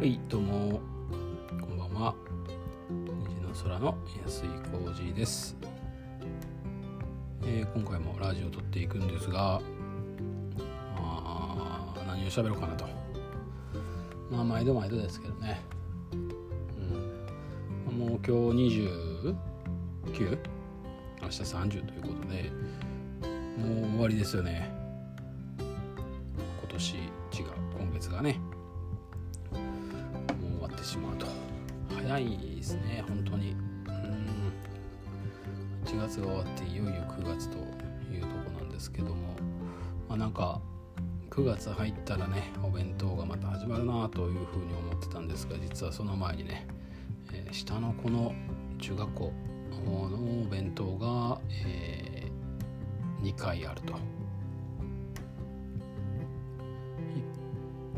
はいどうも。こんばんは。虹の空の安井浩二です、えー今回もラジオを撮っていくんですがまあ何を喋ろうかなと。まあ毎度毎度ですけどね。うん。もう今日29明日30ということでもう終わりですよね。今年違う。今月がね。ですね本当に。うん。8月が終わっていよいよ9月というとこなんですけども。まあなんか9月入ったらねお弁当がまた始まるなというふうに思ってたんですが実はその前にね、えー下の子の中学校のお弁当が、え2回あると。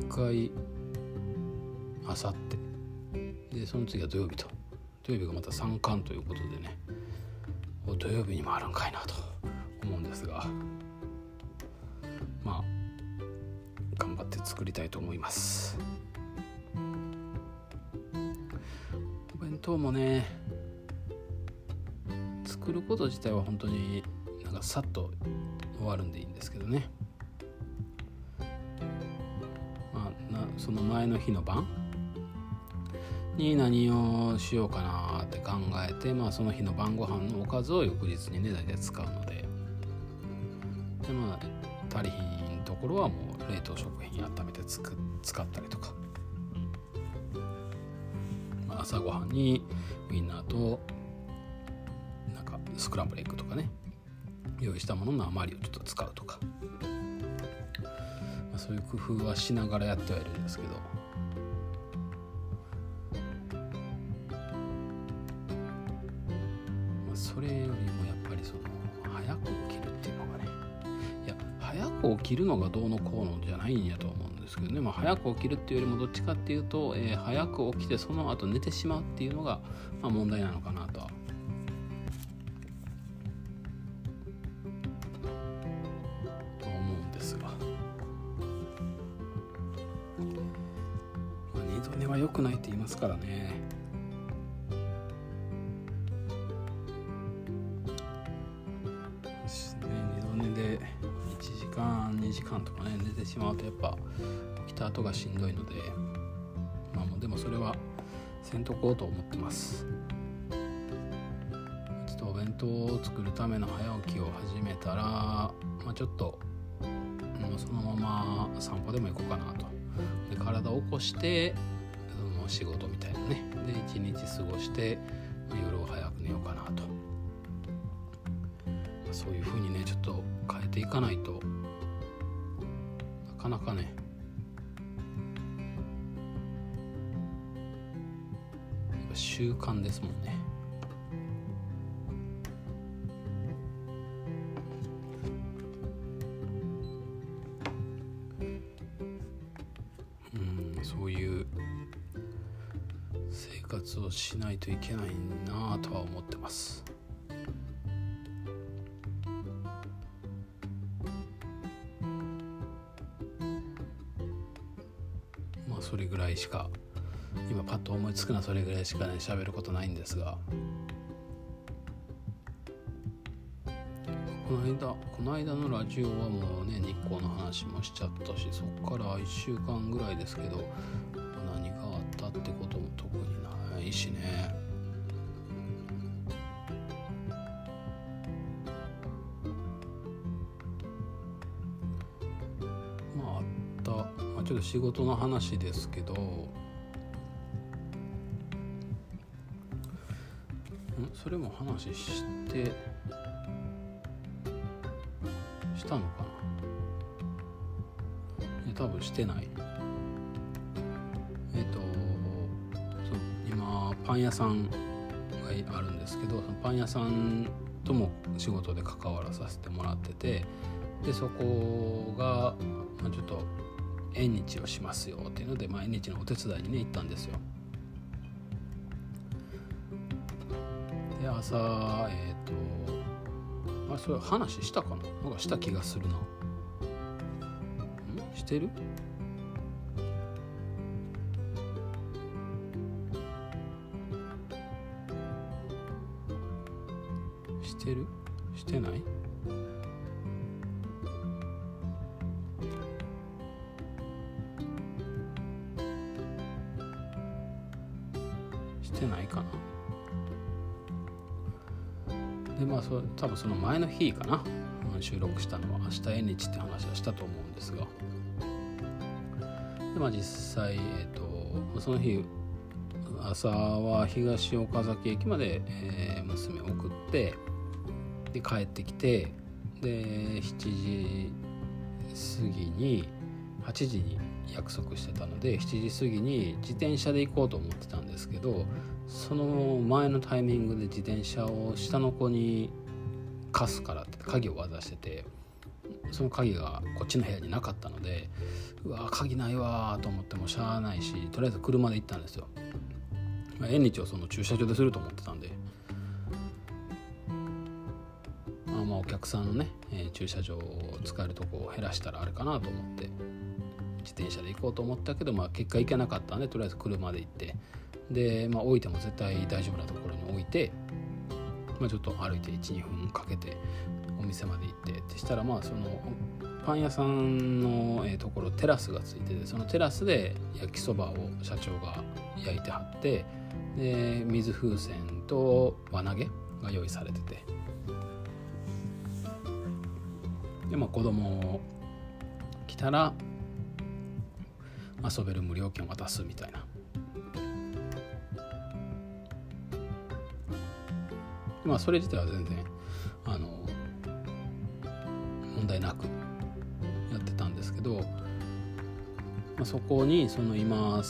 1回あさって。でその次は土曜日と。土曜日がまた3巻ということでねお土曜日にもあるんかいなと思うんですがまあ頑張って作りたいと思います。お弁当もね作ること自体は本当になんかさっと終わるんでいいんですけどね。まあなその前の日の晩に何をしようかなって考えて、まあ、その日の晩ご飯のおかずを翌日にね大体使うので。でまあ足りひんところはもう冷凍食品温めてつく使ったりとか、まあ、朝ごはんにウインナーとなんかスクランブルエッグとかね。用意したものの余りをちょっと使うとか、まあ、そういう工夫はしながらやってはいるんですけど。れよりもやっぱりその早く起きるっていうのがねいや早く起きるのがどうのこうのじゃないんやと思うんですけどね、まあ、早く起きるっていうよりもどっちかっていうと、えー早く起きてその後寝てしまうっていうのが、まあ、問題なのかなと。はと思うんですが、二度寝は良くないって言いますからね。後がしんどいのでまあもうでもそれはせんとこうと思ってます。ちょっとお弁当を作るための早起きを始めたら、まあ、ちょっともうそのまま散歩でも行こうかなと。で体を起こしてその仕事みたいなね。で一日過ごして夜を早く寝ようかなと。まあそういう風にねちょっと変えていかないとなかなかね習慣ですもんね。うんそういう生活をしないといけないなとは思ってます。まあそれぐらいしか今パッと思いつくのはそれぐらいしかね喋ることないんですが。この間この間のラジオはもうね日光の話もしちゃったしそっから1週間ぐらいですけど何があったってことも特にないしね。まああった、まあ、ちょっと仕事の話ですけど。それも話してしたのかな。いや多分してない。えっ、とそう今パン屋さんがあるんですけどそのパン屋さんとも仕事で関わらさせてもらっててでそこが、まあ、ちょっと縁日をしますよっていうので、まあ、縁日のお手伝いにね行ったんですよ。朝えっ、とあそれ話したかな？なんかした気がするな。ん？してる？その前の日かな。収録したのは明日縁日って話はしたと思うんですが。でまあ実際、えーと、その日朝は東岡崎駅まで、えー、娘を送ってで帰ってきてで7時過ぎに8時に約束してたので7時過ぎに自転車で行こうと思ってたんですけどその前のタイミングで自転車を下の子に貸すからって鍵を渡しててその鍵がこっちの部屋になかったのでうわ鍵ないわと思ってもしゃあないしとりあえず車で行ったんですよ。まあ、縁日をその駐車場ですると思ってたんでまあまあお客さんのね、えー、駐車場を使えるとこを減らしたらあれかなと思って自転車で行こうと思ったけど、まあ、結果行けなかったんでとりあえず車で行ってで、まあ、置いても絶対大丈夫なところに置いてまあ、ちょっと歩いて12分かけてお店まで行って。ってしたらまあそのパン屋さんの、えところテラスがついててそのテラスで焼きそばを社長が焼いてはってで水風船と輪投げが用意されてて。でまあ子供来たら遊べる無料券渡すみたいな。まあそれ自体は全然あの問題なくやってたんですけど、まあ、そこにその今、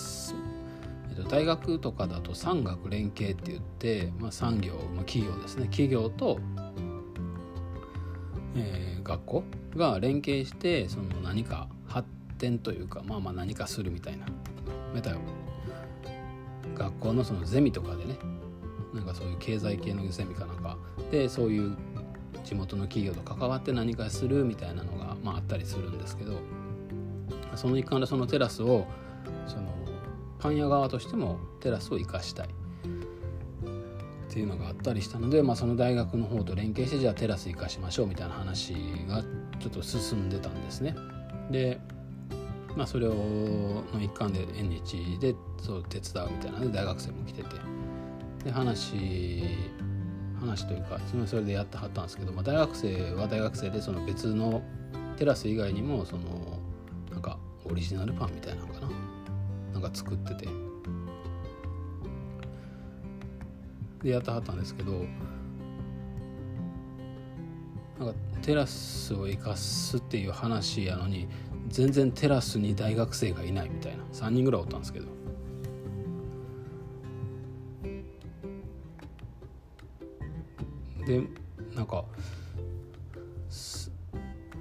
えっと、大学とかだと産学連携って言って、まあ、産業、まあ、企業ですね。企業と、えー、学校が連携してその何か発展というかまあまあ何かするみたいなまた学校のそのゼミとかでねなんかそういう経済系のゼミかなんか。でそういう地元の企業と関わって何かするみたいなのが、まあ、あったりするんですけど。その一環でそのテラスをそのパン屋側としてもテラスを生かしたい。っていうのがあったりしたので、まあ、その大学の方と連携してじゃあテラス生かしましょうみたいな話がちょっと進んでたんですね。でまあ、それをの一環で縁日でそう手伝うみたいなので大学生も来てて。で話話というかそれでやってはったんですけど、まあ、大学生は大学生でその別のテラス以外にもそのなんかオリジナルパンみたいなのかな？なんか作ってて。でやってはったんですけどなんかテラスを生かすっていう話やのに全然テラスに大学生がいないみたいな。3人ぐらいおったんですけど。でなんか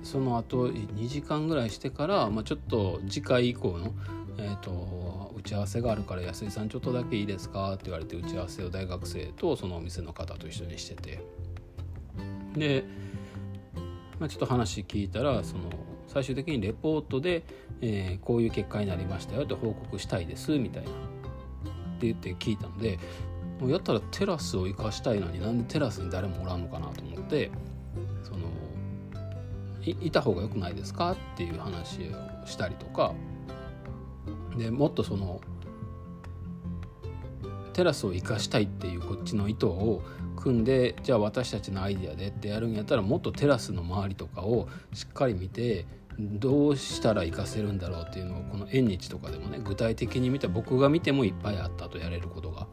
その後2時間ぐらいしてから、まあ、ちょっと次回以降の、えーと、打ち合わせがあるから安井さんちょっとだけいいですか？って言われて打ち合わせを大学生とそのお店の方と一緒にしてて。で、まあ、ちょっと話聞いたらその最終的にレポートで、えー、こういう結果になりましたよって報告したいですみたいな。って言って聞いたのでもうやったらテラスを生かしたいのになんでテラスに誰もおらんのかなと思ってそのいいた方が良くないですかっていう話をしたりとかでもっとそのテラスを生かしたいっていうこっちの意図を組んでじゃあ私たちのアイデアでってやるんやったらもっとテラスの周りとかをしっかり見てどうしたら活かせるんだろうっていうのをこの縁日とかでもね具体的に見て僕が見てもいっぱいあったとやれることが。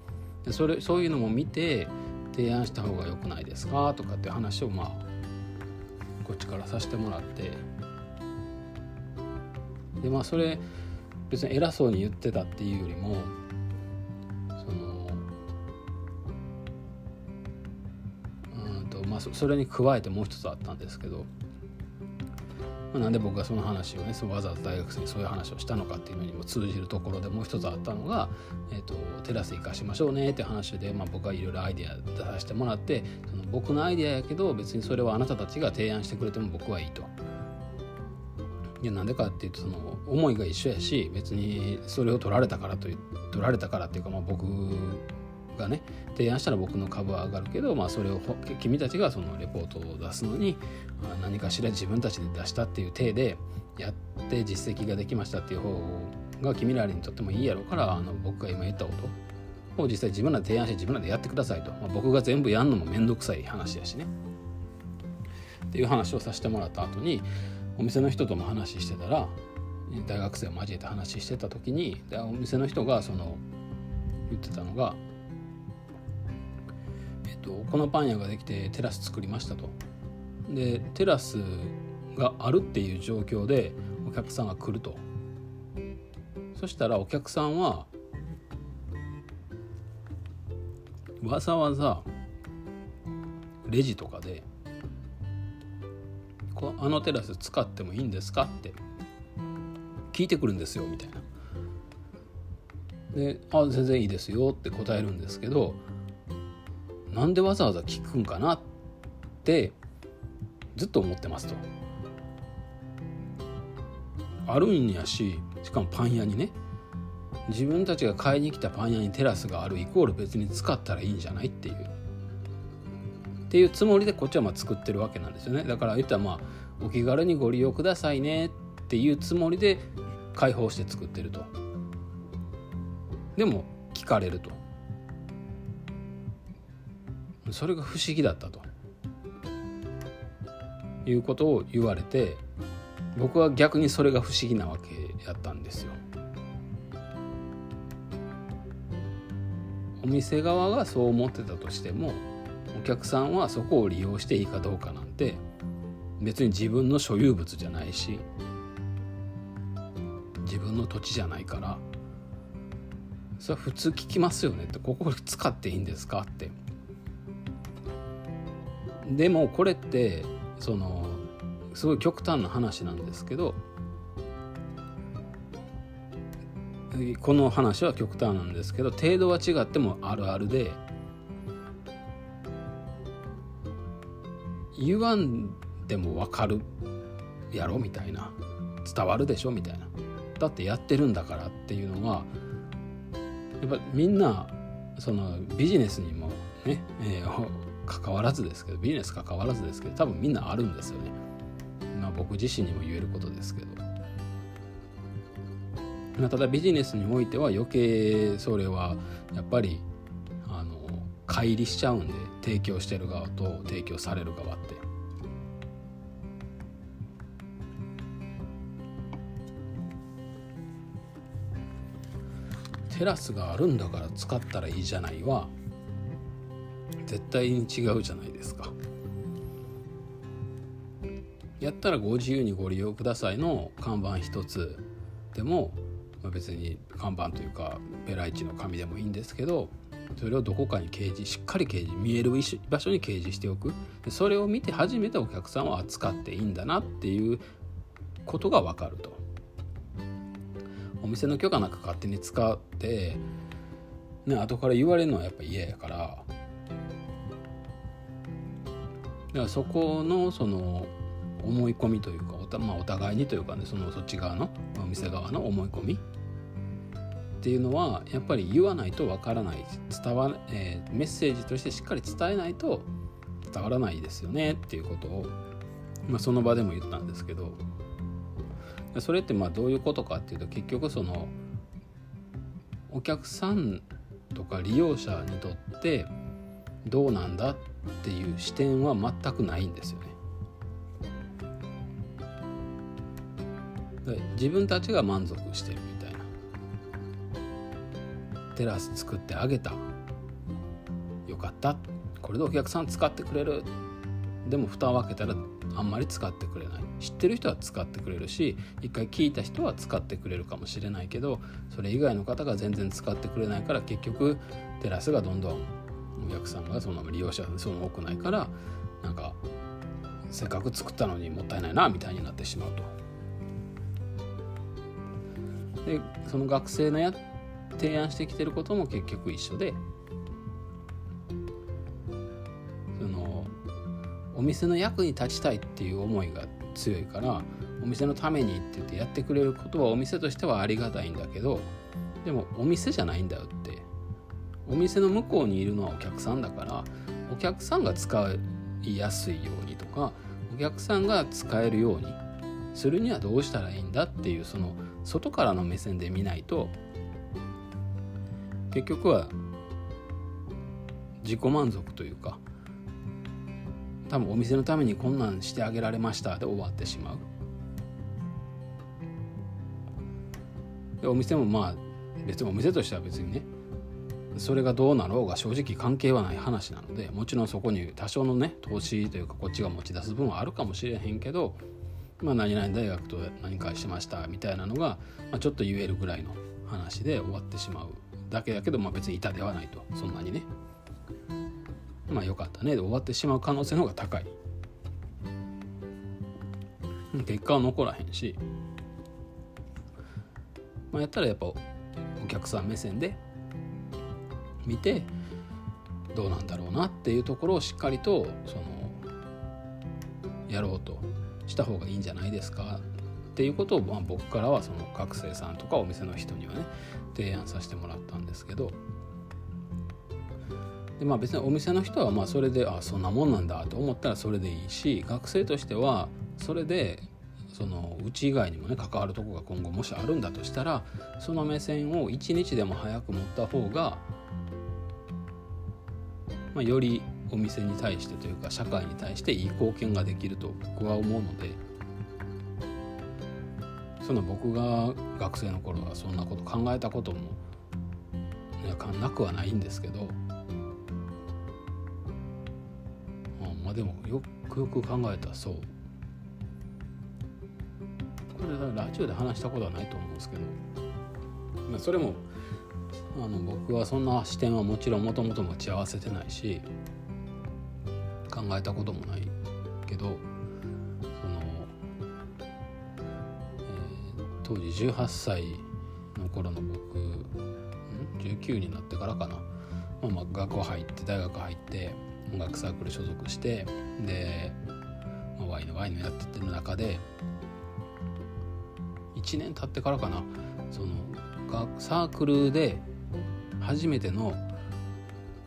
でそれそういうのも見て提案した方が良くないですか？とかっていう話をまあこっちからさせてもらって。でまあそれ別に偉そうに言ってたっていうよりもそのうんとまあそれに加えてもう一つあったんですけどまあ、なんで僕がその話をねそのわざわざ大学生にそういう話をしたのかっていうのにも通じるところでもう一つあったのが、えーと、テラス行かしましょうねって話で、まあ、僕はいろいろアイデア出させてもらってその僕のアイデアやけど別にそれはあなたたちが提案してくれても僕はいいと。いやなんでかっていうとその思いが一緒やし別にそれを取られたからという取られたからっていうか、まあ、僕がね提案したら僕の株は上がるけど、まあ、それを君たちがそのレポートを出すのにあ何かしら自分たちで出したっていう体でやって実績ができましたっていう方が君らにとってもいいやろうからあの僕が今言ったことを実際自分らで提案して自分らでやってくださいと、まあ、僕が全部やるのも面倒くさい話やしね。っていう話をさせてもらった後にお店の人とも話してたら大学生を交えて話してた時にお店の人がその言ってたのが、と、このパン屋ができてテラス作りましたと。でテラスがあるっていう状況でお客さんが来るとそしたらお客さんはわざわざレジとかで「あのテラス使ってもいいんですか?」って聞いてくるんですよみたいな。で「あ全然いいですよ」って答えるんですけどなんでわざわざ聞くんかなってずっと思ってますと。あるんやししかもパン屋にね自分たちが買いに来たパン屋にテラスがあるイコール別に使ったらいいんじゃないっていう。っていうつもりでこっちはまあ作ってるわけなんですよね。だから言ったらまあお気軽にご利用くださいねっていうつもりで開放して作ってると。でも聞かれると。それが不思議だったということを言われて僕は逆にそれが不思議なわけやったんですよ。お店側がそう思ってたとしてもお客さんはそこを利用していいかどうかなんて別に自分の所有物じゃないし自分の土地じゃないからそれは普通聞きますよねってここ使っていいんですかってでもこれってそのすごい極端な話なんですけどこの話は極端なんですけど程度は違ってもあるあるで言わんでも分かるやろみたいな伝わるでしょみたいな。だってやってるんだからっていうのはやっぱみんなそのビジネスにもね、えー、関わらずですけどビジネス関わらずですけど多分みんなあるんですよね。まあ僕自身にも言えることですけど。まあ、ただビジネスにおいては余計それはやっぱりあの乖離しちゃうんで提供してる側と提供される側って。テラスがあるんだから使ったらいいじゃないは絶対に違うじゃないですか。やったらご自由にご利用くださいの看板一つ。でもまあ、別に看板というかペライチの紙でもいいんですけどそれをどこかに掲示しっかり掲示見える場所に掲示しておく。それを見て初めてお客さんは扱っていいんだなっていうことが分かると。お店の許可なく勝手に使ってね後から言われるのはやっぱ嫌やからだからそこのその思い込みというかおた、まあ、お互いにというかねそのそっち側のお店側の思い込みっていうのはやっぱり言わないとわからない伝わ、えー、メッセージとしてしっかり伝えないと伝わらないですよねっていうことを、まあ、その場でも言ったんですけどそれってまあどういうことかっていうと結局そのお客さんとか利用者にとってどうなんだっていう視点は全くないんですよね。自分たちが満足してるみたいな。テラス作ってあげた。よかった。これでお客さん使ってくれる。でも蓋を開けたらあんまり使ってくれない。知ってる人は使ってくれるし一回聞いた人は使ってくれるかもしれないけどそれ以外の方が全然使ってくれないから結局テラスがどんどんお客さんがその利用者その多くないからなんかせっかく作ったのにもったいないなみたいになってしまうと。でその学生のや提案してきてることも結局一緒でそのお店の役に立ちたいっていう思いが強いからお店のためにって言ってやってくれることはお店としてはありがたいんだけどでもお店じゃないんだよってお店の向こうにいるのはお客さんだからお客さんが使いやすいようにとかお客さんが使えるようにするにはどうしたらいいんだっていうその外からの目線で見ないと結局は自己満足というか多分お店のためにこんなんしてあげられましたで終わってしまう。でお店もまあ別にお店としては別にねそれがどうなろうが正直関係はない話なのでもちろんそこに多少のね投資というかこっちが持ち出す分はあるかもしれへんけど、まあ、何々大学と何かしましたみたいなのが、まあ、ちょっと言えるぐらいの話で終わってしまうだけだけど、まあ、別に板ではないと。そんなにね。まあよかったね。で終わってしまう可能性の方が高い。結果は残らへんし、まあ、やったらやっぱお客さん目線で見てどうなんだろうなっていうところをしっかりとそのやろうとした方がいいんじゃないですかっていうことを、まあ、僕からはその学生さんとかお店の人にはね提案させてもらったんですけど。でまあ別にお店の人はまあそれであそんなもんなんだと思ったらそれでいいし学生としてはそれでそのうち以外にもね関わるとこが今後もしあるんだとしたらその目線を一日でも早く持った方がまあ、よりお店に対してというか社会に対していい貢献ができると僕は思うのでその僕が学生の頃はそんなこと考えたこともなくはないんですけど、まあでもよくよく考えたらそう。これラジオで話したことはないと思うんですけど、まあ、それもあの僕はそんな視点はもちろんもともと持ち合わせてないし考えたこともないけどその、えー、当時18歳の頃の僕19になってからかな、まあ、まあ学校入って大学入って音楽サークル所属してで、まあ、ワイのワイのやっててる中で1年経ってからかな。そのサークルで初めての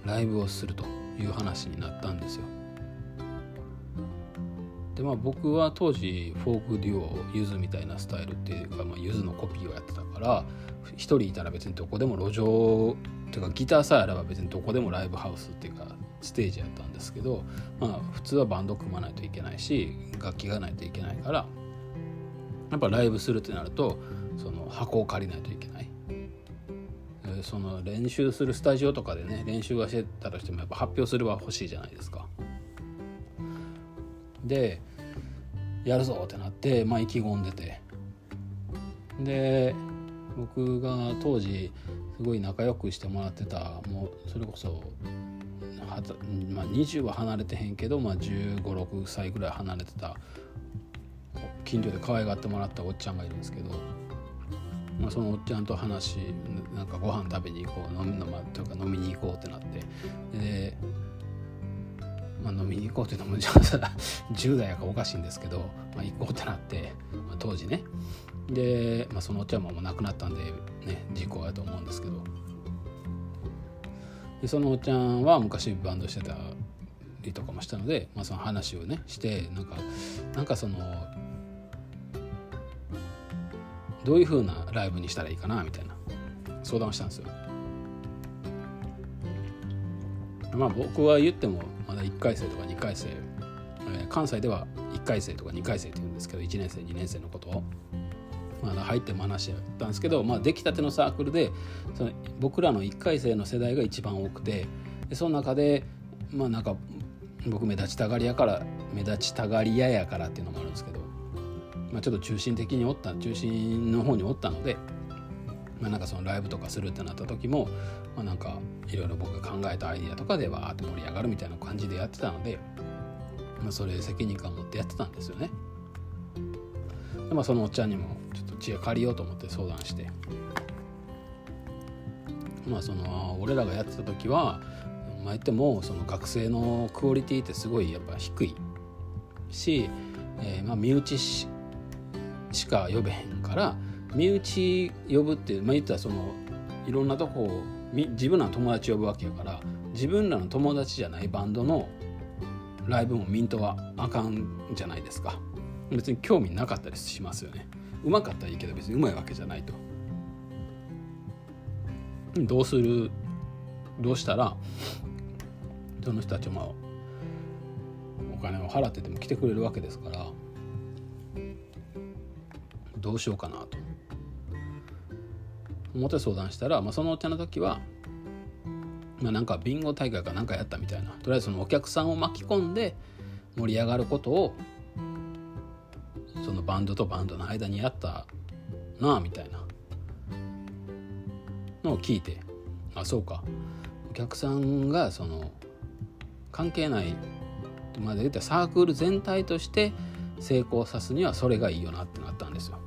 ライブをするという話になったんですよ。でまあ僕は当時フォークデュオゆずみたいなスタイルっていうか、まあ、ゆずのコピーをやってたから一人いたら別にどこでも路上っていうかギターさえあれば別にどこでもライブハウスっていうかステージやったんですけどまあ普通はバンド組まないといけないし楽器がないといけないからやっぱライブするってなるとその箱を借りないといけないその練習するスタジオとかでね練習はしてたとしてもやっぱ発表するは欲しいじゃないですか。でやるぞってなってまあ意気込んでてで僕が当時すごい仲良くしてもらってたもうそれこそまあ、20は離れてへんけど、まあ、1 5 6歳ぐらい離れてた近所で可愛がってもらったおっちゃんがいるんですけどまあ、そのおっちゃんと話なんかご飯食べに行こう飲みのまというか飲みに行こうってなって。で、まあ、飲みに行こうっていうのもじゃあ10代やからおかしいんですけど、まあ、行こうってなって、まあ、当時ね。で、まあ、そのおっちゃんももう亡くなったんでね事故やと思うんですけど。でそのおっちゃんは昔バンドしてたりとかもしたので、まあ、その話をねしてなんかなんかそのどういう風なライブにしたらいいかなみたいな。相談をしたんですよ。まあ僕は言ってもまだ1回生とか2回生、えー、関西では1回生とか2回生って言うんですけど1年生2年生のことを。まだ入っても話し合ったんですけど、まあ、出来たてのサークルでその僕らの1回生の世代が一番多くてでその中でまあなんか僕目立ちたがりやから目立ちたがり屋やからっていうのもあるんですけどまあ、ちょっと中心的におった中心の方におったので、まあ、なんかそのライブとかするってなった時も、まあ、なんかいろいろ僕が考えたアイディアとかでわーって盛り上がるみたいな感じでやってたので、まあ、それ責任感を持ってやってたんですよね。でまあ、そのおっちゃんにもちょっと知恵借りようと思って相談してまあその俺らがやってた時はまあ言ってもその学生のクオリティってすごいやっぱ低いし、えー、まあ身内ししか呼べへんから身内呼ぶってまあ言ったらそのいろんなとこ自分らの友達呼ぶわけやから自分らの友達じゃないバンドのライブもミントはあかんじゃないですか。別に興味なかったりしますよね。うまかったらいいけど別にうまいわけじゃないと。どうする？どうしたらその人たちもお金を払ってでも来てくれるわけですからどうしようかなと思って相談したら、まあ、そのお茶の時は、まあ、なんかビンゴ大会かなんかやったみたいな。とりあえずそのお客さんを巻き込んで盛り上がることをそのバンドとバンドの間にやったなあみたいな。のを聞いてあそうか。お客さんがその関係ないまで言ったサークル全体として成功さすにはそれがいいよなってなったんですよ。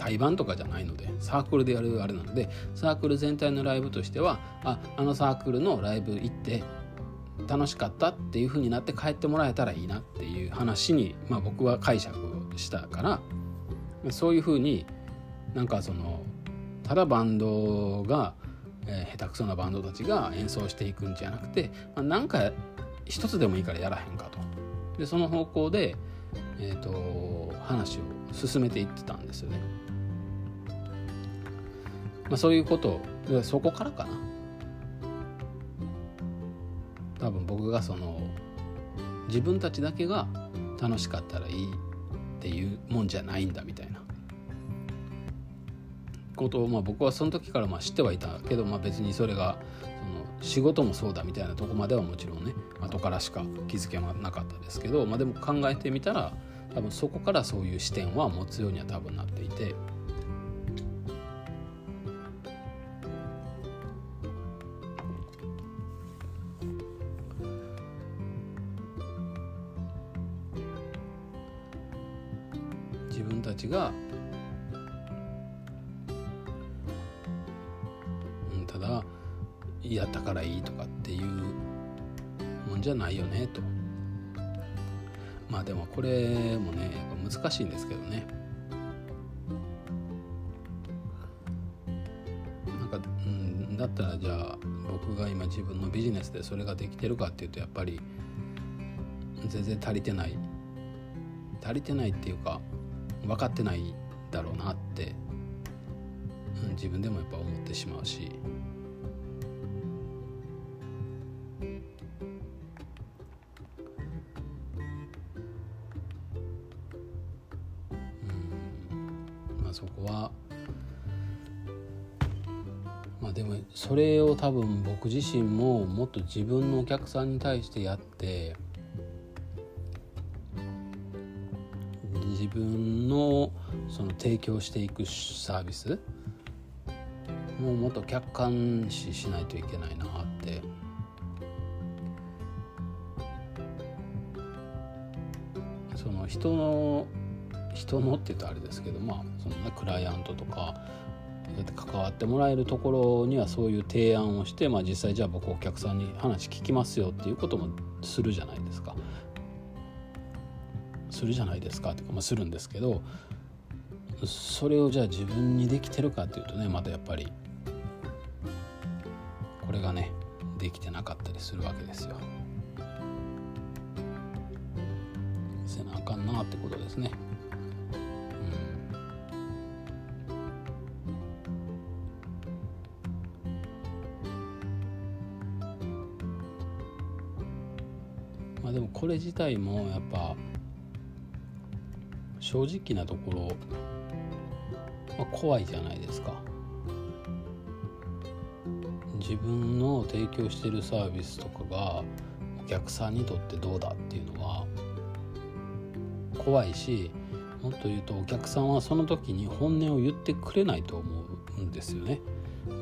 対バンとかじゃないのでサークルでやるあれなのでサークル全体のライブとしてはああのサークルのライブ行って楽しかったっていう風になって帰ってもらえたらいいなっていう話に、まあ、僕は解釈をしたからそういう風になんかそのただバンドが、えー、下手くそなバンドたちが演奏していくんじゃなくて、まあ、なんか一つでもいいからやらへんかとでその方向で、えーと、話を進めていってたんですよね。まあ、そういうことそこからかな多分僕がその自分たちだけが楽しかったらいいっていうもんじゃないんだみたいなことを、まあ、僕はその時からまあ知ってはいたけど、まあ、別にそれがその仕事もそうだみたいなとこまではもちろんね後からしか気づけなかったですけど、まあ、でも考えてみたら多分そこからそういう視点は持つようには多分なっていて。自分たちがやったからいいとかっていうもんじゃないよねと。まあでもこれもねやっぱ難しいんですけどね。なんか、うん、だったらじゃあ僕が今自分のビジネスでそれができてるかっていうとやっぱり全然足りてない。足りてないっていうか分かってないだろうなって、うん、自分でもやっぱ思ってしまうし。そこはまあでもそれを多分僕自身ももっと自分のお客さんに対してやって自分その提供していくサービス？もうもっと客観視しないといけないなってその人の人のって言うとあれですけどまあそのねクライアントとか関わってもらえるところにはそういう提案をして、まあ、実際じゃあ僕お客さんに話聞きますよっていうこともするじゃないですか。するじゃないですかっていうか、まあ、するんですけどそれをじゃあ自分にできてるかっていうとねまたやっぱりこれがねできてなかったりするわけですよ。せなあかんなってことですね。まあ、でもこれ自体もやっぱ正直なところ、怖いじゃないですか。自分の提供してるサービスとかがお客さんにとってどうだっていうのは怖いしもっと言うとお客さんはその時に本音を言ってくれないと思うんですよね。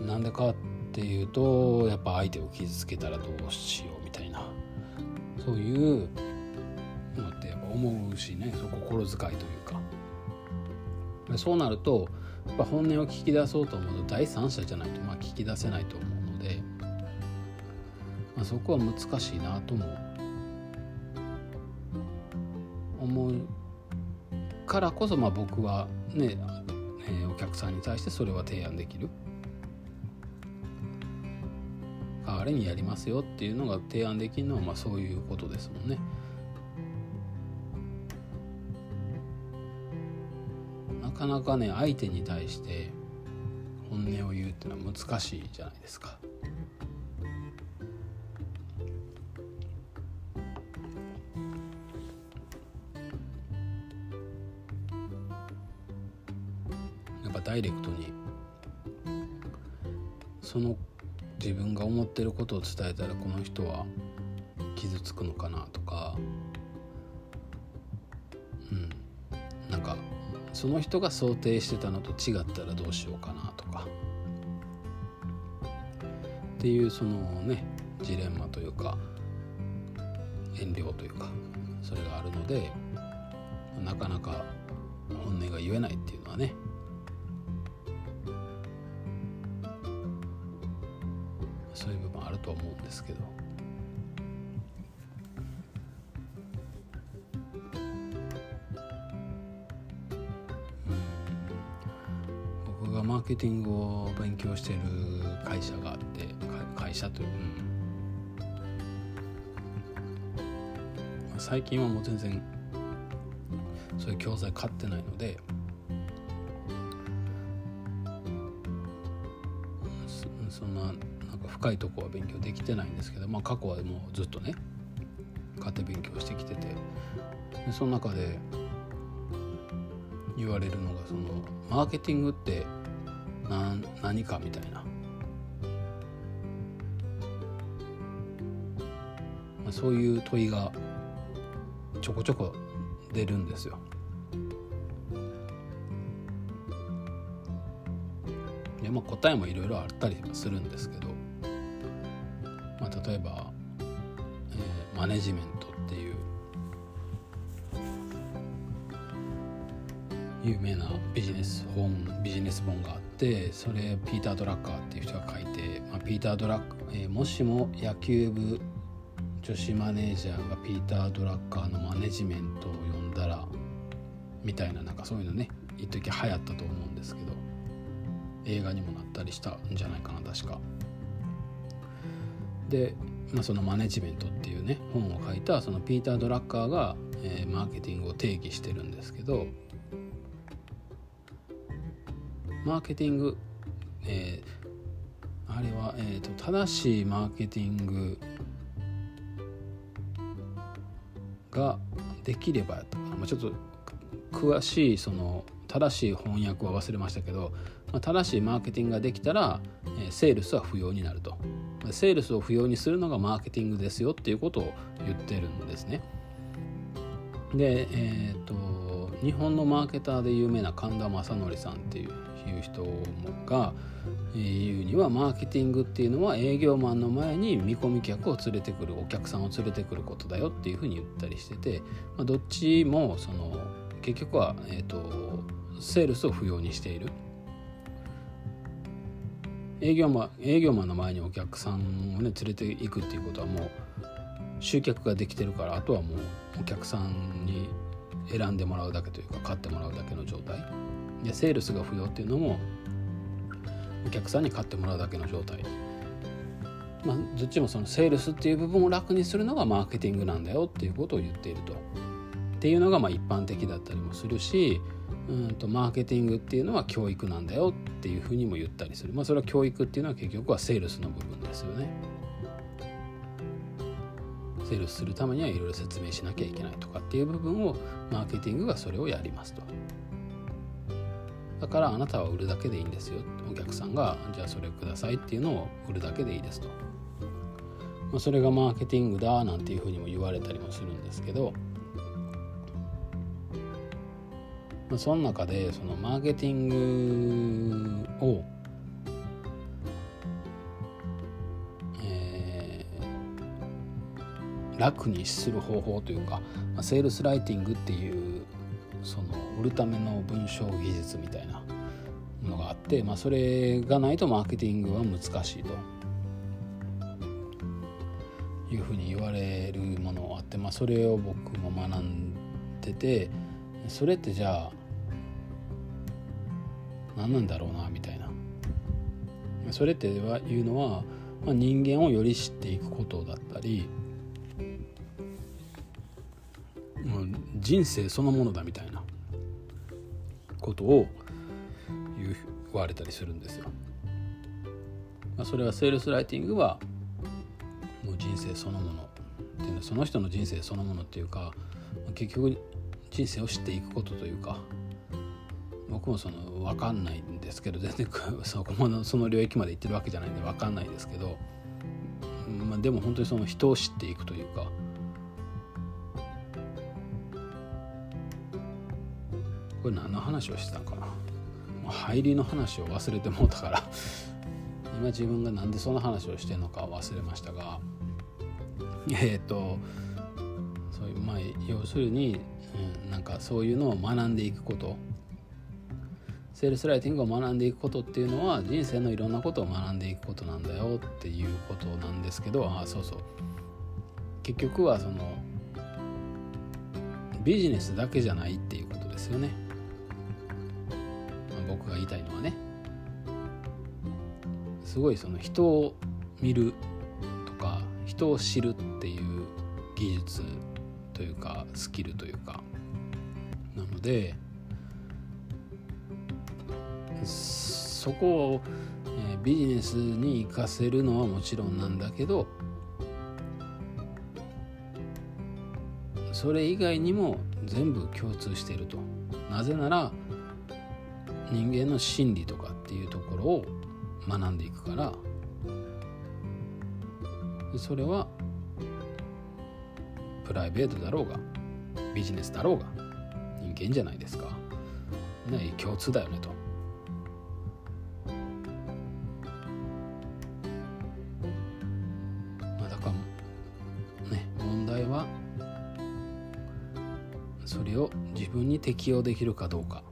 なんでかっていうとやっぱ相手を傷つけたらどうしようみたいな。そういうのってやっぱ思うしねそ心遣いというか。そうなるとっぱ本音を聞き出そうと思うと第三者じゃないとまあ聞き出せないと思うので、まあ、そこは難しいなとも思うからこそまあ僕はね、え、お客さんに対してそれは提案できる。代わりにやりますよっていうのが提案できるのはまあそういうことですもんね。かなかね相手に対して本音を言うっていうのは難しいじゃないですか。やっぱダイレクトにその自分が思ってることを伝えたらこの人は傷つくのかなとかその人が想定してたのと違ったらどうしようかなとか。っていうそのねジレンマというか遠慮というかそれがあるのでなかなか本音が言えないっていうのはねケティングを勉強してる会社があって会社という、うん、最近はもう全然そういう教材買ってないのでそんななんか深いとこは勉強できてないんですけど、まあ、過去はもうずっとね買って勉強してきててでその中で言われるのがそのマーケティングって何何かみたいな、まあ、そういう問いがちょこちょこ出るんですよ。でまあ、答えもいろいろあったりするんですけど、まあ、例えば、えー、マネジメントっていう。有名なビジネス本ビジネス本があってそれピーター・ドラッカーっていう人が書いて、まあ、ピーター・ドラッカー、えー、もしも野球部女子マネージャーがピーター・ドラッカーのマネジメントを読んだらみたいななんかそういうのね一時流行ったと思うんですけど映画にもなったりしたんじゃないかな確か。で、まあ、そのマネジメントっていうね本を書いたそのピーター・ドラッカーが、えー、マーケティングを定義してるんですけどマーケティング、えー、あれは、えーと、正しいマーケティングができればやったかな、まあ、ちょっと詳しいその正しい翻訳は忘れましたけど、まあ、正しいマーケティングができたら、えー、セールスは不要になると。セールスを不要にするのがマーケティングですよっていうことを言ってるんですね。でえっ、ー、と日本のマーケターで有名な神田正則さんっていういう人が言うにはマーケティングっていうのは営業マンの前に見込み客を連れてくるお客さんを連れてくることだよっていうふうに言ったりしてて、まあ、どっちもその結局は、えーと、セールスを不要にしている。営業マン営業マンの前にお客さんをね連れていくっていうことはもう集客ができてるからあとはもうお客さんに選んでもらうだけというか買ってもらうだけの状態。でセールスが不要っていうのもお客さんに買ってもらうだけの状態。まあどっちもそのセールスっていう部分を楽にするのがマーケティングなんだよっていうことを言っていると。っていうのがまあ一般的だったりもするしうんとマーケティングっていうのは教育なんだよっていうふうにも言ったりする。まあそれは教育っていうのは結局はセールスの部分ですよね。セールスするためにはいろいろ説明しなきゃいけないとかっていう部分をマーケティングがそれをやりますと。だからあなたは売るだけでいいんですよ。お客さんがじゃあそれくださいっていうのを売るだけでいいですと、まあ、それがマーケティングだなんていうふうにも言われたりもするんですけど、まあ、その中でそのマーケティングを楽にする方法というか、まあ、セールスライティングっていうその売るための文章技術みたいなのがあって、まあ、それがないとマーケティングは難しいと。いうふうに言われるものがあって、まあ、それを僕も学んでてそれってじゃあ何なんだろうなみたいな。それっていうのはまあ、人間をより知っていくことだったり人生そのものだみたいなことを言われたりするんですよ。まあ、それはセールスライティングはもう人生そのものっていうのはその人の人生そのものっていうか結局人生を知っていくことというか僕もその分かんないんですけど全然そこまでその領域まで行ってるわけじゃないんで分かんないですけど、まあ、でも本当にその人を知っていくというかこれ何の話をしてたんかな入りの話を忘れてもうたから。今自分が何でその話をしてるのか忘れましたが。えっ、とそういうまあ要するに、うん、なんかそういうのを学んでいくこと。セールスライティングを学んでいくことっていうのは人生のいろんなことを学んでいくことなんだよっていうことなんですけど。ああそうそう。結局はそのビジネスだけじゃないっていうことですよね、が言いたいのはねすごいその人を見るとか人を知るっていう技術というかスキルというかなのでそこを、ビジネスに生かせるのはもちろんなんだけどそれ以外にも全部共通していると。なぜなら人間の心理とかっていうところを学んでいくからそれはプライベートだろうがビジネスだろうが人間じゃないですか。ね、共通だよねと。まだからね問題はそれを自分に適用できるかどうか。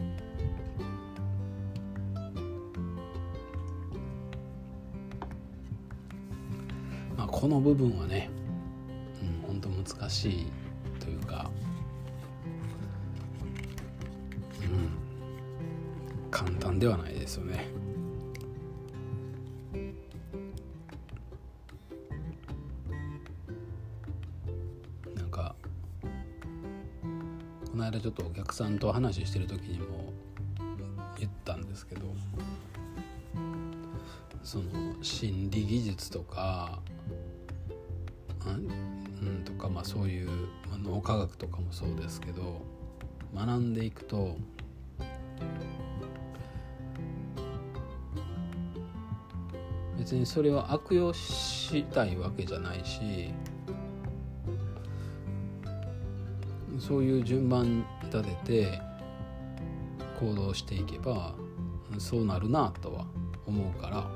この部分はねうん、本当難しいというか、うん、簡単ではないですよね。なんかこの間ちょっとお客さんと話してる時にも言ったんですけどその心理技術とか脳科学とかもそうですけど学んでいくと別にそれは悪用したいわけじゃないしそういう順番立てて行動していけばそうなるなとは思うから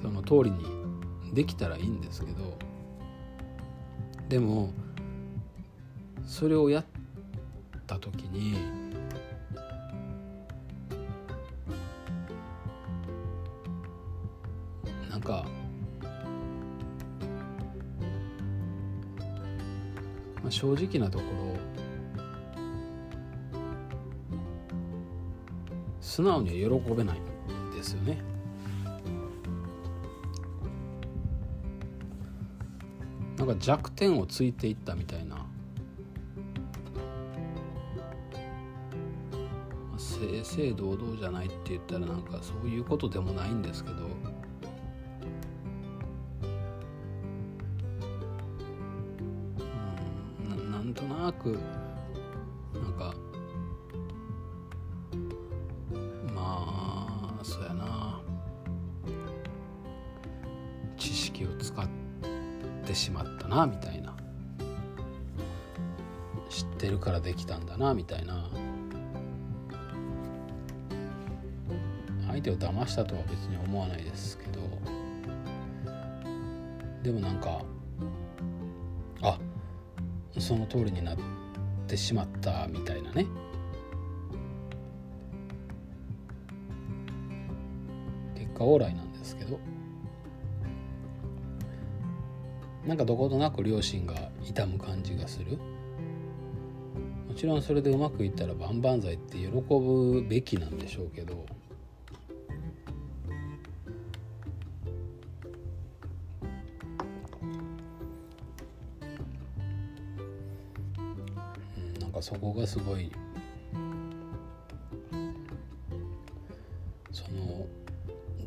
その通りにできたらいいんですけどでもそれをやった時になんかまあ、正直なところ素直には喜べないんですよね。なんか弱点をついていったみたいな正々堂々じゃないって言ったらなんかそういうことでもないんですけど。うんなんとなくなんかまあそうやな。知識を使ってしまったなみたいな。知ってるからできたんだなみたいな。手を騙したとは別に思わないですけど。でもなんかあその通りになってしまったみたいなね。結果オーライなんですけど。なんかどことなく両親が痛む感じがする。もちろんそれでうまくいったら万々歳って喜ぶべきなんでしょうけど。そこがすごい。その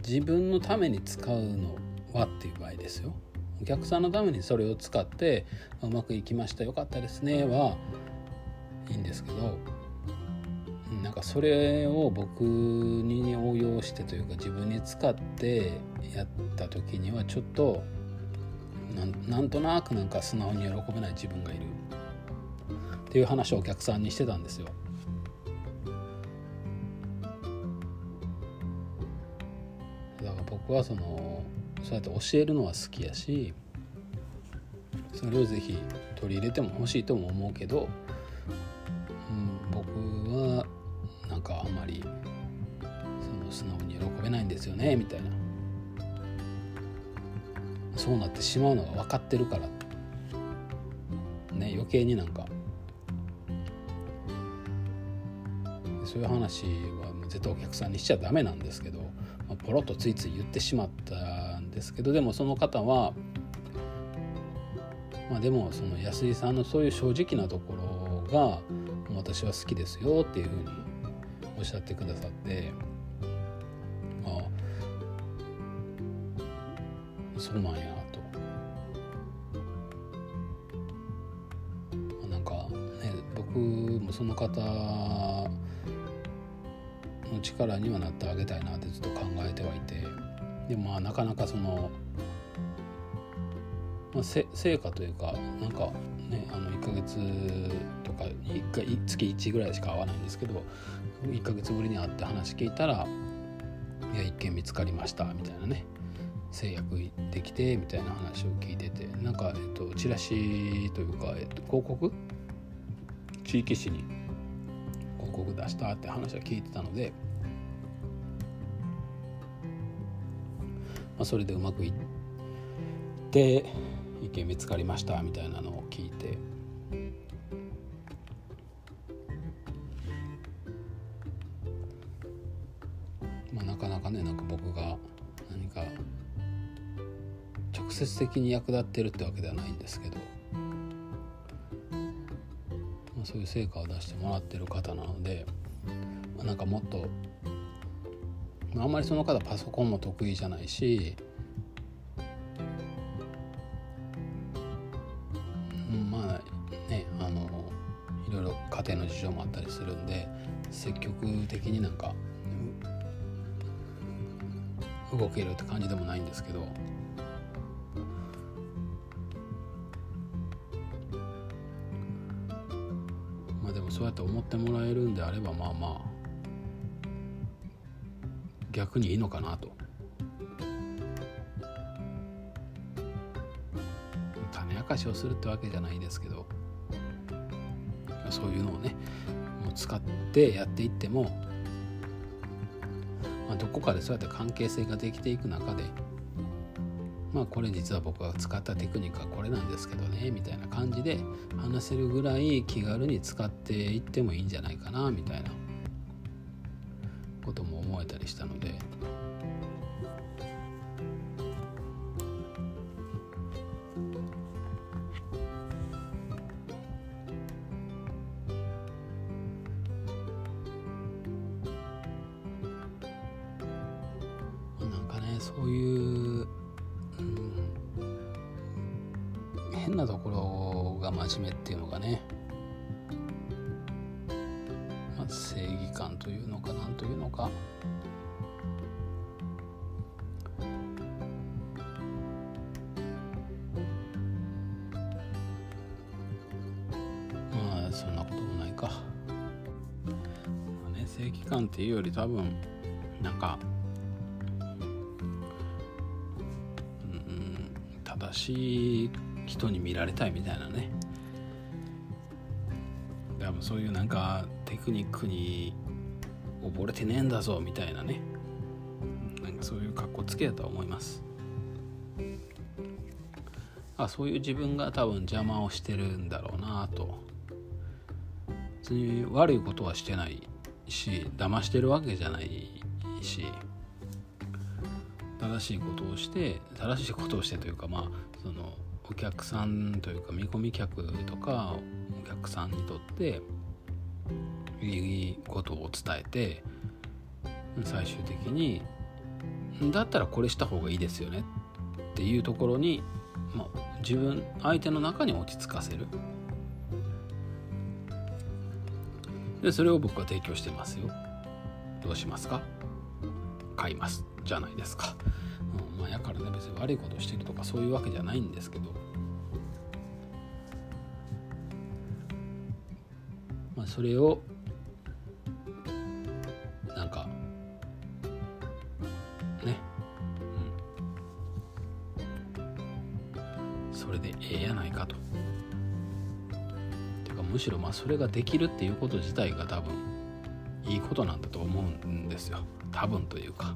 自分のために使うのはっていう場合ですよ。お客さんのためにそれを使ってうまくいきましたよかったですねはいいんですけどなんかそれを僕に応用してというか自分に使ってやった時にはちょっとなんとなくなんか素直に喜べない自分がいるっていう話をお客さんにしてたんですよ。だから僕はそのそうやって教えるのは好きやしそれをぜひ取り入れても欲しいとも思うけど、うん、僕はなんかあんまりその素直に喜べないんですよねみたいなそうなってしまうのが分かってるからね余計になんかそういう話は絶対お客さんにしちゃダメなんですけど、まあ、ポロッとついつい言ってしまったんですけどでもその方はまあでもその安井さんのそういう正直なところが私は好きですよっていうふうにおっしゃってくださってあそうなんやと、まあ、なんかね僕もその方力にはなってあげたいなってずっと考えてはいてでもまあなかなかその、まあ、成果というかなんかねあの1ヶ月とか1回月1ぐらいしか会わないんですけど1ヶ月ぶりに会って話聞いたら「いや一件見つかりました」みたいなね制約できてみたいな話を聞いててなんか、えっと、チラシというか、えっと、広告？地域紙に広告出したって話は聞いてたので、まあ、それでうまくいって一件見つかりましたみたいなのを聞いて。まあ、なかなかねなんか僕が何か直接的に役立ってるってわけではないんですけど、まあ、そういう成果を出してもらってる方なので、まあ、なんかもっと、あ、んまりその方パソコンも得意じゃないし、うん、まあねあのいろいろ家庭の事情もあったりするんで積極的になんか動けるって感じでもないんですけど。まあでもそうやって思ってもらえるんであればまあまあ。逆にいいのかなと。種明かしをするってわけじゃないですけどそういうのをねもう使ってやっていってもまあ、どこかでそうやって関係性ができていく中でまあこれ実は僕が使ったテクニックはこれなんですけどねみたいな感じで話せるぐらい気軽に使っていってもいいんじゃないかなみたいな。正義感っていうより多分なんかうん正しい人に見られたいみたいなね。多分そういうなんかテクニックに溺れてねえんだぞみたいなね。なんかそういう格好つけだと思います。あそういう自分が多分邪魔をしてるんだろうなと。別に悪いことはしてないし騙してるわけじゃないし正しいことをして正しいことをしてというかまあそのお客さんというか見込み客とかお客さんにとっていいことを伝えて最終的にだったらこれした方がいいですよねっていうところに、まあ、自分相手の中に落ち着かせる。でそれを僕は提供してますよ。どうしますか？買います。じゃないですか、うん、まあやからね別に悪いことをしてるとかそういうわけじゃないんですけど。まあそれをあそれができるっていうこと自体が多分いいことなんだと思うんですよ。多分というか。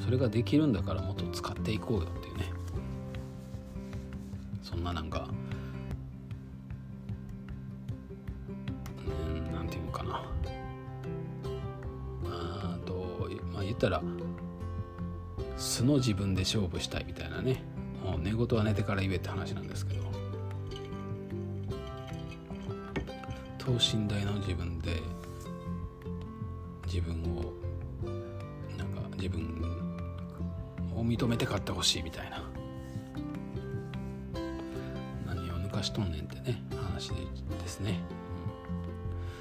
それができるんだからもっと使っていこうよっていうね。そんななんかうんなんていうのかな。あとまあ言ったら素の自分で勝負したいみたいなね。もう寝言は寝てから言えって話なんですけど。等身大の自分で自分をなんか自分を認めて買ってほしいみたいな。何を抜かしとんねんってね話ですね、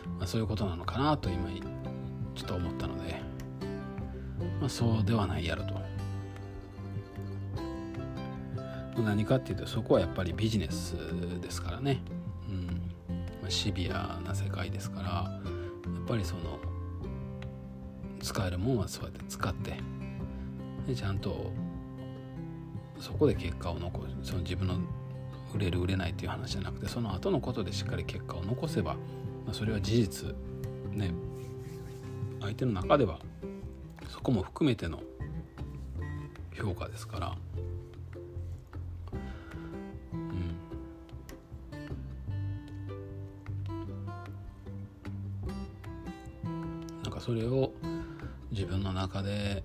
うん。まあ、そういうことなのかなと今ちょっと思ったので、まあ、そうではないやろと。何かっていうとそこはやっぱりビジネスですからね、シビアな世界ですからやっぱりその使えるもんはそうやって使ってでちゃんとそこで結果を残すその自分の売れる売れないっていう話じゃなくてその後のことでしっかり結果を残せば、まあ、それは事実ね相手の中ではそこも含めての評価ですから。それを自分の中で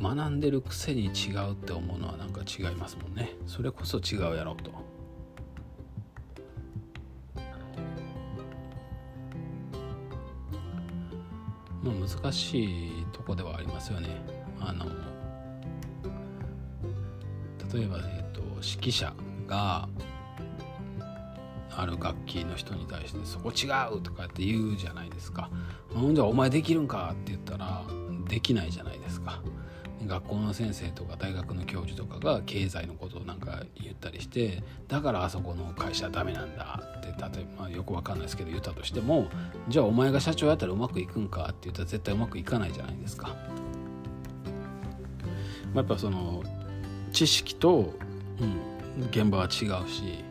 学んでるくせに違うって思うのはなんか違いますもんね。それこそ違うやろうと。まあ難しいとこではありますよね。あの例えば、えっと、指揮者がある楽器の人に対して「そこ違う!」とかって言うじゃないですか「ほんじゃお前できるんか?」って言ったらできないじゃないですか学校の先生とか大学の教授とかが経済のことをなんか言ったりしてだからあそこの会社はダメなんだって例えば、まあ、よくわかんないですけど言ったとしてもじゃあお前が社長やったらうまくいくんかって言ったら絶対うまくいかないじゃないですか。まあ、やっぱその知識と、うん、現場は違うし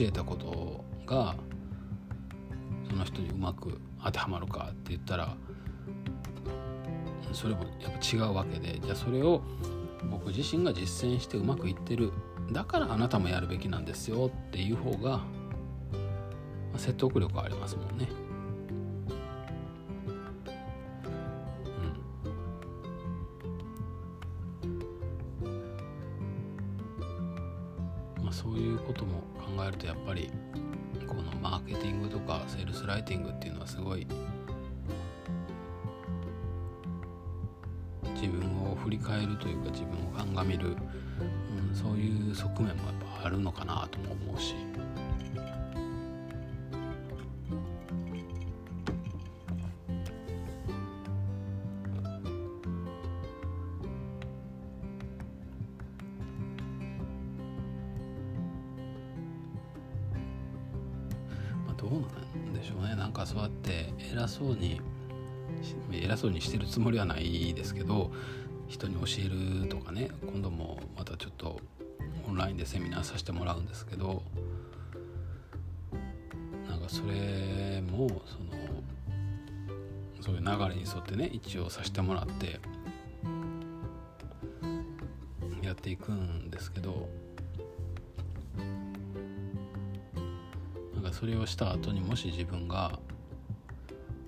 えたことがその人にうまく当てはまるかって言ったらそれもやっぱ違うわけでじゃあそれを僕自身が実践してうまくいってるだからあなたもやるべきなんですよっていう方が説得力ありますもんね。はすごい自分を振り返るというか自分を鑑みる、うん、そういう側面もやっぱあるのかなとも思うし。そうに偉そうにしてるつもりはないですけど人に教えるとかね今度もまたちょっとオンラインでセミナーさせてもらうんですけどなんかそれもそのそういう流れに沿ってね一応させてもらってやっていくんですけどなんかそれをした後にもし自分が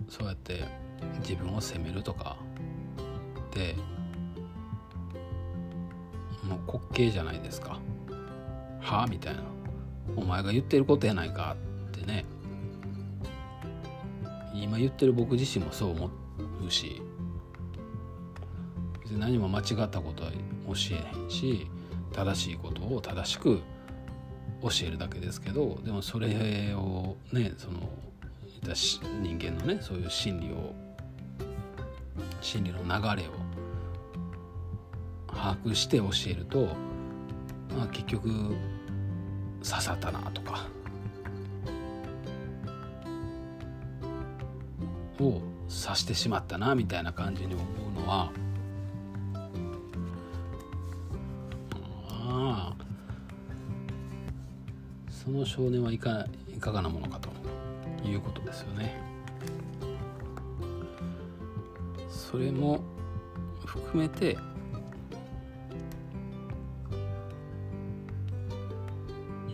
そうやって自分を責めるとかでもう滑稽じゃないですか。はあみたいな。お前が言ってることやないかってね。今言ってる僕自身もそう思うし別に何も間違ったことは教えへんし正しいことを正しく教えるだけですけどでもそれをねその人間のねそういう心理を心理の流れを把握して教えると、まあ、結局刺さったなとかを刺してしまったなみたいな感じに思うのはああその少年はいかいかがなものかと。いうことですよね。それも含めて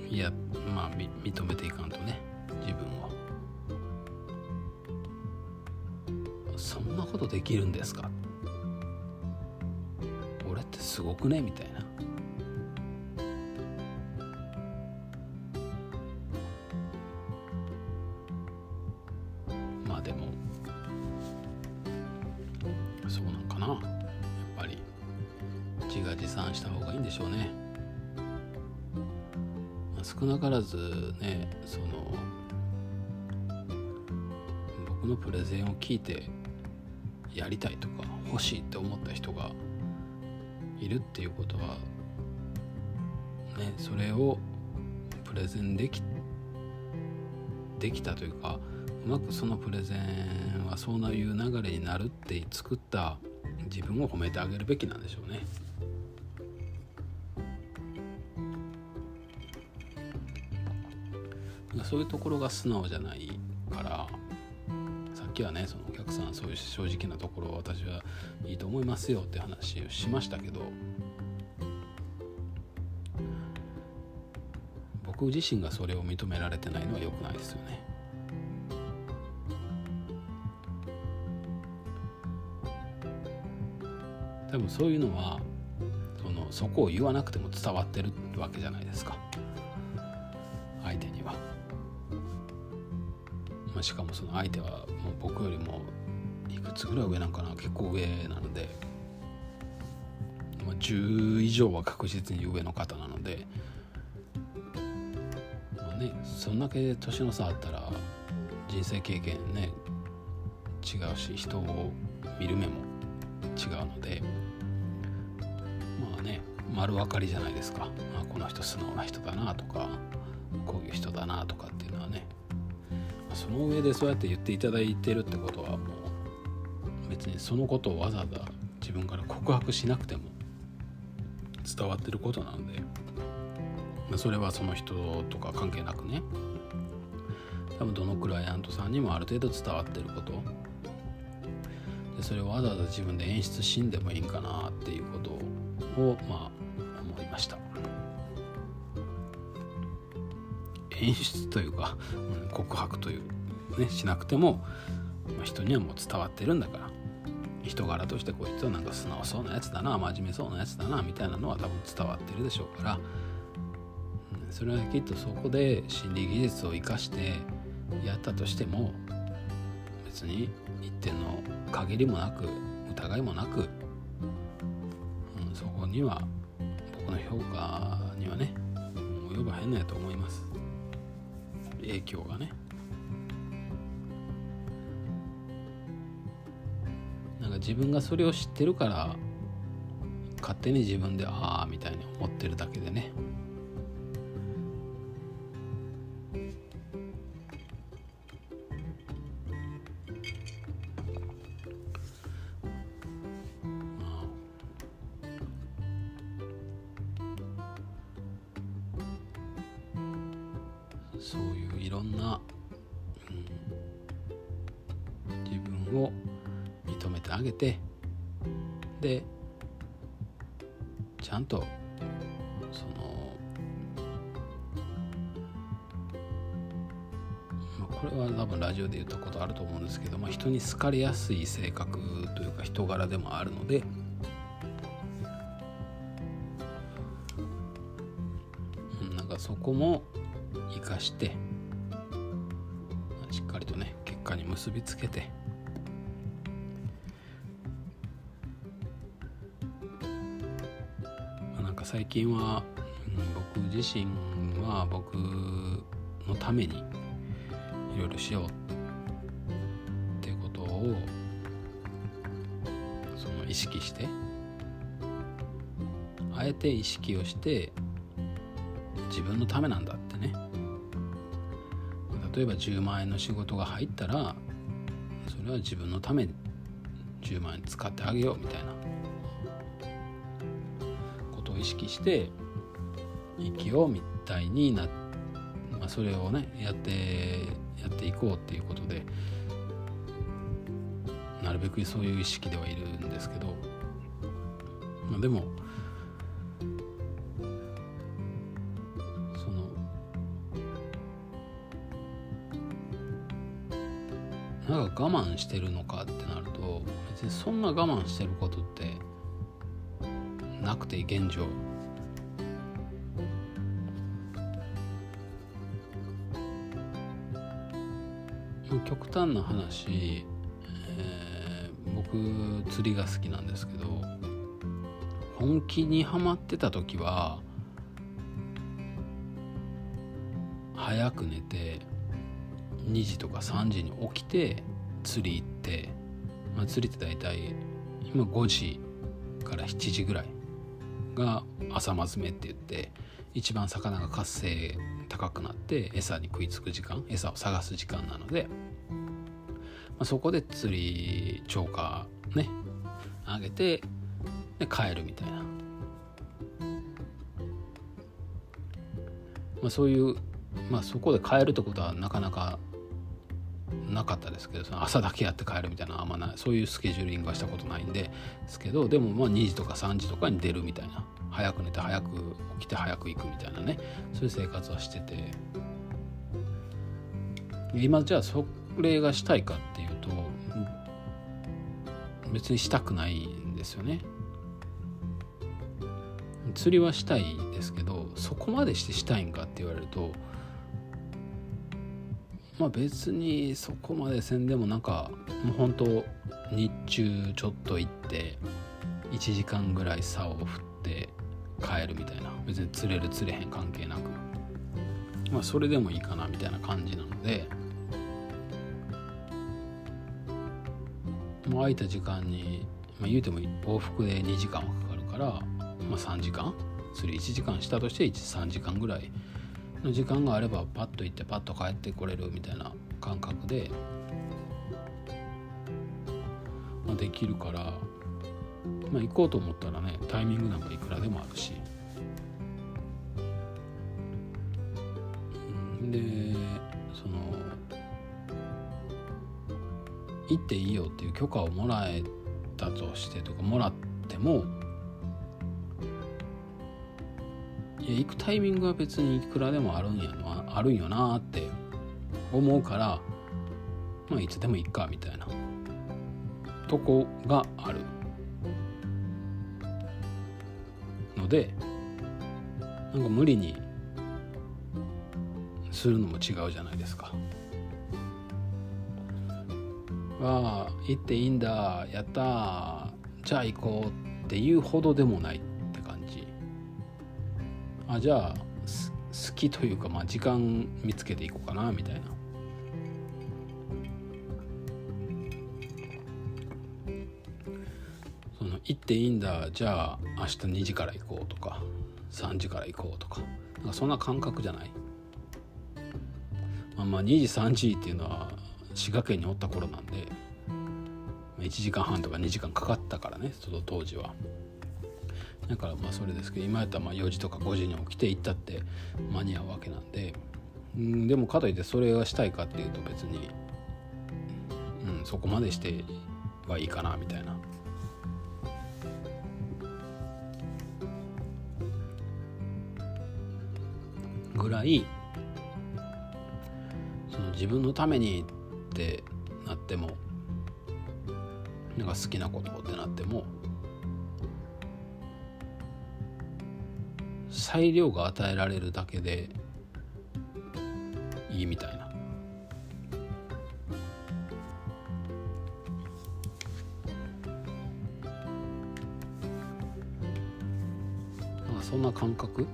いやまあ認めていかんとね自分を。そんなことできるんですか？俺ってすごくね？みたいな。プレゼンを聞いてやりたいとか欲しいって思った人がいるっていうことはねそれをプレゼンできできたというかうまくそのプレゼンはそういう流れになるって作った自分を褒めてあげるべきなんでしょうね。そういうところが素直じゃないからさっきはねそのお客さんそういう正直なところを私はいいと思いますよって話をしましたけど僕自身がそれを認められてないのは良くないですよね。多分そういうのはそのそこを言わなくても伝わってるわけじゃないですか相手には。まあ、しかもその相手は僕よりもいくつぐらい上なんかな？結構上なので、まあ、10以上は確実に上の方なので、まあね、そんだけ年の差あったら人生経験ね違うし人を見る目も違うので。まあね丸分かりじゃないですか、まあ、この人素直な人だなとかこういう人だなとかその上でそうやって言っていただいてるってことはもう別にそのことをわざわざ自分から告白しなくても伝わってることなのでそれはその人とか関係なくね。多分どのクライアントさんにもある程度伝わってること。でそれをわざわざ自分で演出しんでもいいんかなっていうことをまあ思いました。演出というか、うん、告白という。ねしなくても、ま、人にはもう伝わってるんだから。人柄としてこいつはなんか素直そうなやつだな真面目そうなやつだなみたいなのは多分伝わってるでしょうから、うん、それはきっとそこで心理技術を生かしてやったとしても別に一点の限りもなく疑いもなく、うん、そこには僕の評価にはね及ばへんのやと思います。影響がね。自分がそれを知ってるから勝手に自分でああみたいに思ってるだけでね。に好かれやすい性格というか人柄でもあるのでかそこも生かしてしっかりとね結果に結びつけてなんか最近は、うん、僕自身は僕のためにいろいろしようて意識をして自分のためなんだってね。例えば10万円の仕事が入ったらそれは自分のために10万円使ってあげようみたいな。ことを意識して生きようみたいにな、まあ、それをねやってやっていこうっていうことでなるべくそういう意識ではいるんですけど、まあ、でも我慢してるのかってなると別にそんな我慢してることってなくて現状。極端な話、えー、僕釣りが好きなんですけど本気にはまってた時は早く寝て2時とか3時に起きて釣り行って、まあ、釣りって大体今5時から7時ぐらいが朝まずめって言って一番魚が活性高くなって餌に食いつく時間餌を探す時間なので、まあ、そこで釣り超過ね上げてで帰るみたいな、まあ、そういう、まあ、そこで帰るってことはなかなかなかったですけどその朝だけやって帰るみたいなあんまない。そういうスケジューリングはしたことないんですけどでもまあ2時とか3時とかに出るみたいな。早く寝て早く起きて早く行くみたいなね。そういう生活はしてて。今じゃあそれがしたいかっていうと別にしたくないんですよね。釣りはしたいですけどそこまでしてしたいんかって言われるとまあ別にそこまでせんでもなんかもう本当日中ちょっと行って1時間ぐらい竿を振って帰るみたいな。別に釣れる釣れへん関係なく。まあそれでもいいかなみたいな感じなので。もう空いた時間に、まあ、言うても往復で2時間はかかるから、まあ、3時間？釣り1時間したとして3時間ぐらいの時間があればパッと行ってパッと帰ってこれるみたいな感覚で、まあ、できるから、まあ、行こうと思ったらねタイミングなんかいくらでもあるし。でその行っていいよっていう許可をもらえたとしてとかもらってもや行くタイミングは別にいくらでもあるんやなあるんよなって思うからまあいつでもいっかみたいな。とこがある。のでなんか無理にするのも違うじゃないですか。わあ行っていいんだやったじゃあ行こうっていうほどでもない。あじゃあ好きというか、まあ、時間見つけていこうかなみたいな。その行っていいんだじゃあ明日2時から行こうとか3時から行こうとか。なんかそんな感覚じゃない？まあまあ2時3時っていうのは滋賀県におった頃なんで1時間半とか2時間かかったからねその当時は。だからまあそれですけど今やったらまあ4時とか5時に起きて行ったって間に合うわけなんでうんでもかといってそれがしたいかっていうと別に、うん、そこまでしてはいいかなみたいな。ぐらいその自分のためにってなってもなんか好きなことってなっても裁量が与えられるだけでいいみたいな。なんかそんな感覚？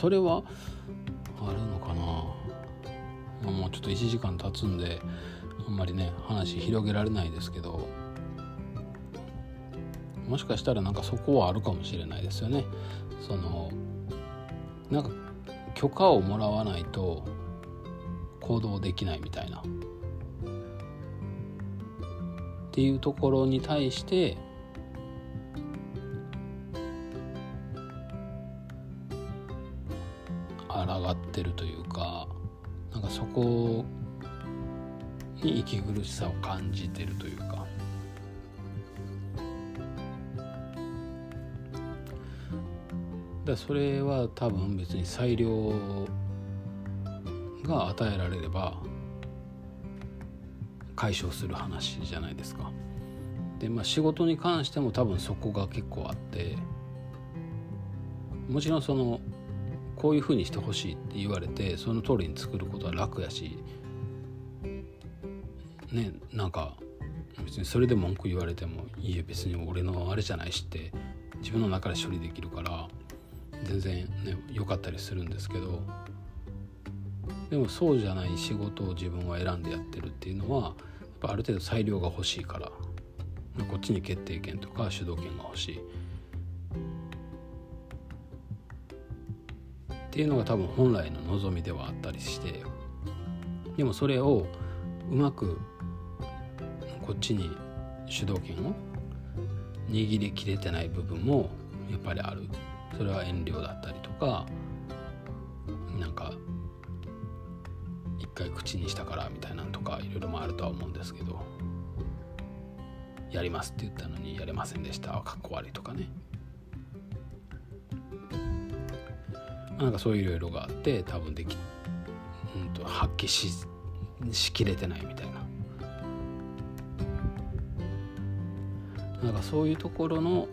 それはあるのかな？もうちょっと1時間経つんであんまりね話広げられないですけど。もしかしたらなんかそこはあるかもしれないですよね。そのなんか許可をもらわないと行動できないみたいな。っていうところに対してさを感じてるというかだそれは多分別に裁量が与えられれば解消する話じゃないですか。でまあ仕事に関しても多分そこが結構あってもちろんそのこういうふうにしてほしいって言われてその通りに作ることは楽やしねなんか別にそれで文句言われてもいいえ別に俺のあれじゃないしって自分の中で処理できるから全然ね良かったりするんですけどでもそうじゃない仕事を自分は選んでやってるっていうのはやっぱある程度裁量が欲しいからこっちに決定権とか主導権が欲しい。っていうのが多分本来の望みではあったりしてでもそれをうまくこっちに主導権を握りきれてない部分もやっぱりある。それは遠慮だったりとかなんか一回口にしたからみたいなのとかいろいろもあるとは思うんですけどやりますって言ったのにやれませんでしたかっこ悪いとかね。なんかそういういろいろがあって多分でき、うん、と発揮ししきれてないみたいな。なんかそういうところの、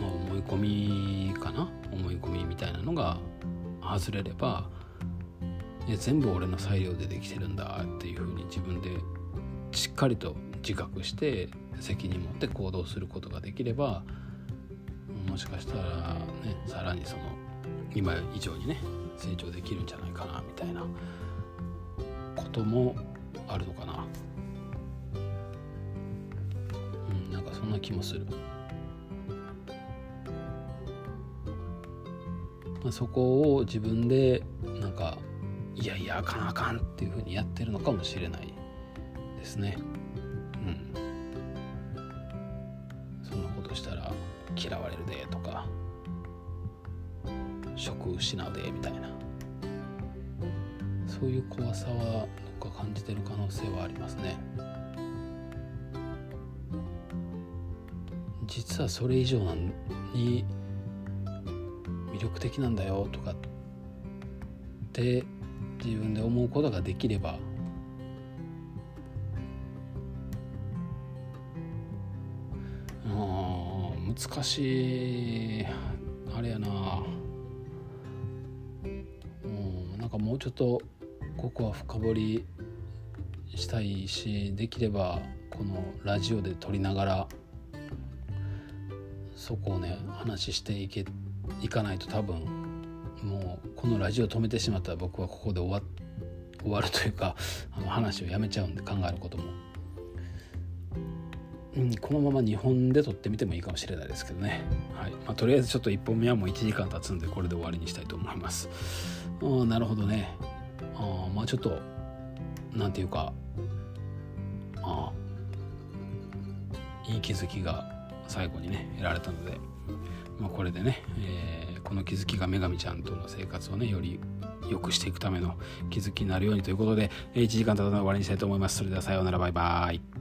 まあ、思い込みかな？思い込みみたいなのが外れればいや全部俺の裁量でできてるんだっていうふうに自分でしっかりと自覚して責任持って行動することができればもしかしたらねさらにその今以上にね成長できるんじゃないかなみたいなこともあるのかな。気もする、まあ、そこを自分でなんかいやいやあかんあかんっていうふうにやってるのかもしれないですね。うん。そんなことしたら嫌われるでとか職失うでみたいな。そういう怖さはどっか感じてる可能性はありますね。実はそれ以上に魅力的なんだよとかって自分で思うことができればうん難しいあれやな。うんなんかもうちょっとここは深掘りしたいしできればこのラジオで撮りながらそこをね話していけいかないと多分もうこのラジオ止めてしまったら僕はここで終わ終わるというか あの話をやめちゃうんで考えることも、うん、このまま2本で撮ってみてもいいかもしれないですけどね、はい。まあ、とりあえずちょっと1本目はもう1時間経つんでこれで終わりにしたいと思います。あなるほどね。あまあちょっとなんていうかあいい気づきが最後にね得られたので、まあ、これでね、えー、この気づきが女神ちゃんとの生活をねより良くしていくための気づきになるようにということで1時間経たの終わりにしたいと思います。それではさようなら。バイバイ。